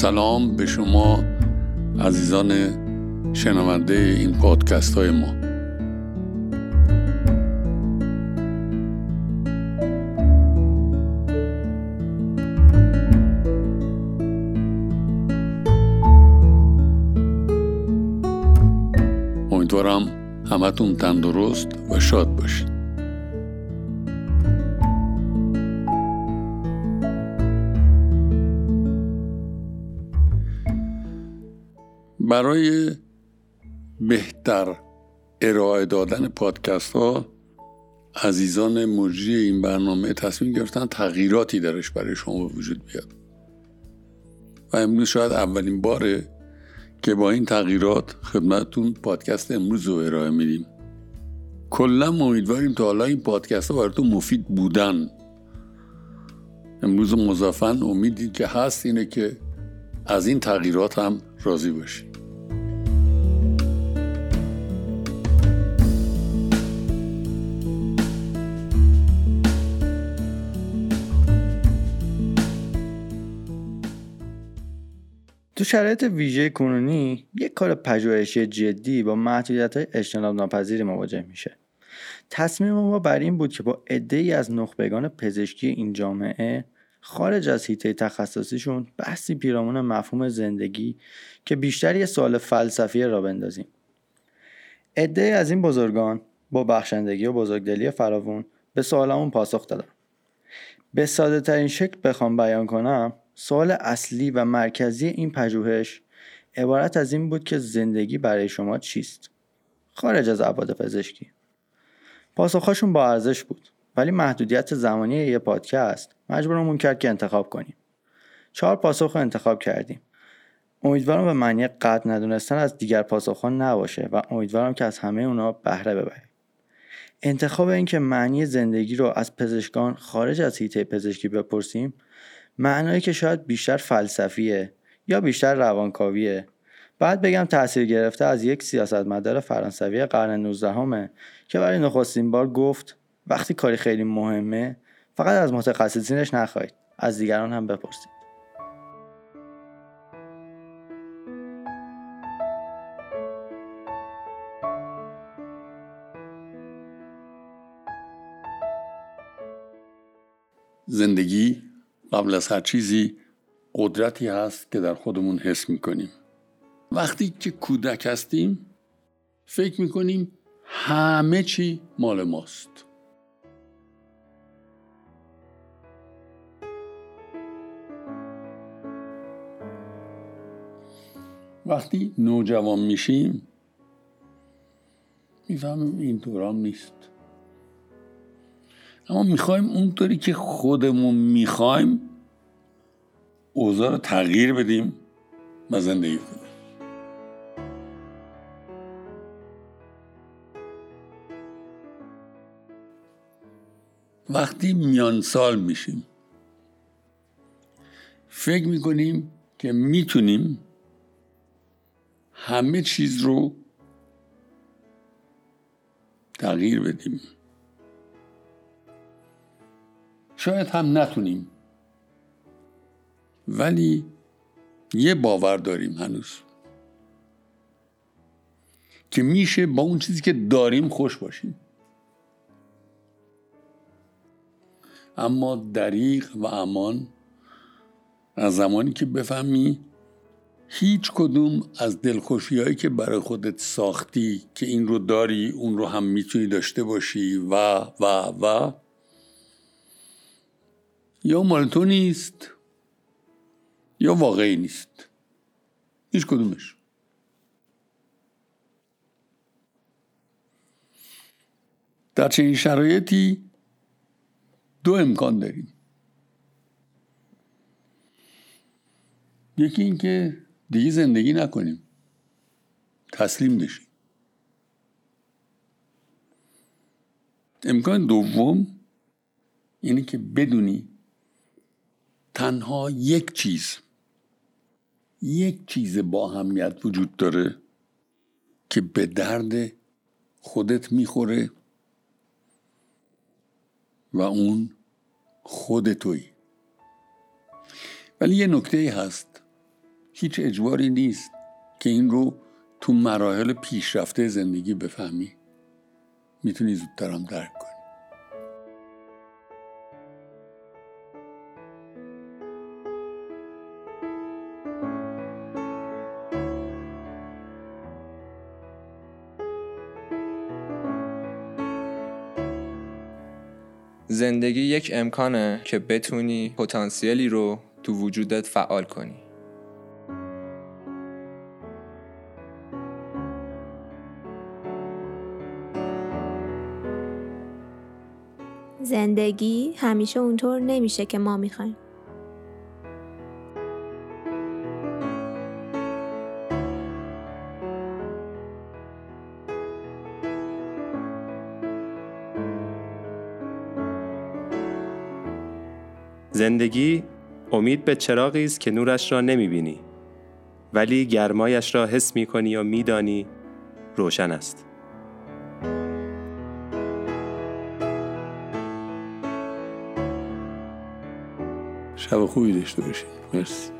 سلام به شما عزیزان شنونده این پادکست های ما. امیدوارم همتون تندرست و شاد باشید. برای بهتر ارائه دادن پادکست ها عزیزان مجری این برنامه تصمیم گرفتن تغییراتی درش برای شما وجود بیاد. و امروز شاید اولین باره که با این تغییرات خدمتتون پادکست امروز رو ارائه میدیم. کلا امیدواریم تا حالا این پادکست ها براتون مفید بودن. امروز مضافن امیدی که هست اینه که از این تغییرات هم راضی باشید تو شرایط ویژه کنونی یک کار پژوهشی جدی با محدودیت های اجتناب ناپذیری مواجه میشه. تصمیم ما بر این بود که با عده ای از نخبگان پزشکی این جامعه خارج از حیطه تخصصیشون بحثی پیرامون مفهوم زندگی که بیشتر یه سوال فلسفی را بندازیم. عده از این بزرگان با بخشندگی و بزرگدلی فراوون به سوالمون پاسخ دادن. به ساده ترین شکل بخوام بیان کنم سوال اصلی و مرکزی این پژوهش عبارت از این بود که زندگی برای شما چیست؟ خارج از ابعاد پزشکی. پاسخهاشون با ارزش بود. ولی محدودیت زمانی یه پادکست مجبورمون کرد که انتخاب کنیم. چهار پاسخ رو انتخاب کردیم. امیدوارم به معنی قد ندونستن از دیگر پاسخها نباشه و امیدوارم که از همه اونا بهره ببریم. انتخاب این که معنی زندگی رو از پزشکان خارج از حیطه پزشکی بپرسیم معنایی که شاید بیشتر فلسفیه یا بیشتر روانکاویه. بعد بگم تاثیر گرفته از یک سیاستمدار فرانسوی قرن 19 همه که برای نخستین بار گفت وقتی کاری خیلی مهمه فقط از متخصصینش نخواهید. از دیگران هم بپرسید. زندگی قبل از هر چیزی قدرتی هست که در خودمون حس می‌کنیم. وقتی که کودک هستیم فکر می‌کنیم همه چی مال ماست. وقتی نوجوان میشیم می‌فهمیم این دوران نیست. اما می‌خوایم اونطوری که خودمون می‌خوایم اوضاع رو تغییر بدیم و زندگی کنیم. وقتی میان سال میشیم فکر می‌کنیم که می‌تونیم همه چیز رو تغییر بدیم. شاید هم نتونیم ولی یه باور داریم هنوز که میشه با اون چیزی که داریم خوش باشیم. اما دریغ و امان از زمانی که بفهمی هیچ کدوم از دلخوشی هایی که برای خودت ساختی که این رو داری اون رو هم می‌تونی داشته باشی و و و. یا مال تو نیست یا واقعی نیست. هیچ کدومش. در چنین شرایطی دو امکان داریم. یکی اینکه دیگه زندگی نکنیم. تسلیم بشیم. امکان دوم اینه که بدونی تنها یک چیز یک چیز با اهمیت وجود داره که به درد خودت می‌خوره و اون خود توی ولی یه نکته هست. هیچ اجباری نیست که این رو تو مراحل پیشرفته زندگی بفهمی. می‌تونی زودترم درک کنی. زندگی یک امکانه که بتونی پتانسیلی رو تو وجودت فعال کنی. زندگی همیشه اونطور نمیشه که ما می‌خوایم. زندگی امید به چراغی است که نورش را نمی‌بینی ولی گرمایش را حس می‌کنی و میدانی روشن است. شب خوبی داشته باشید. مرسی.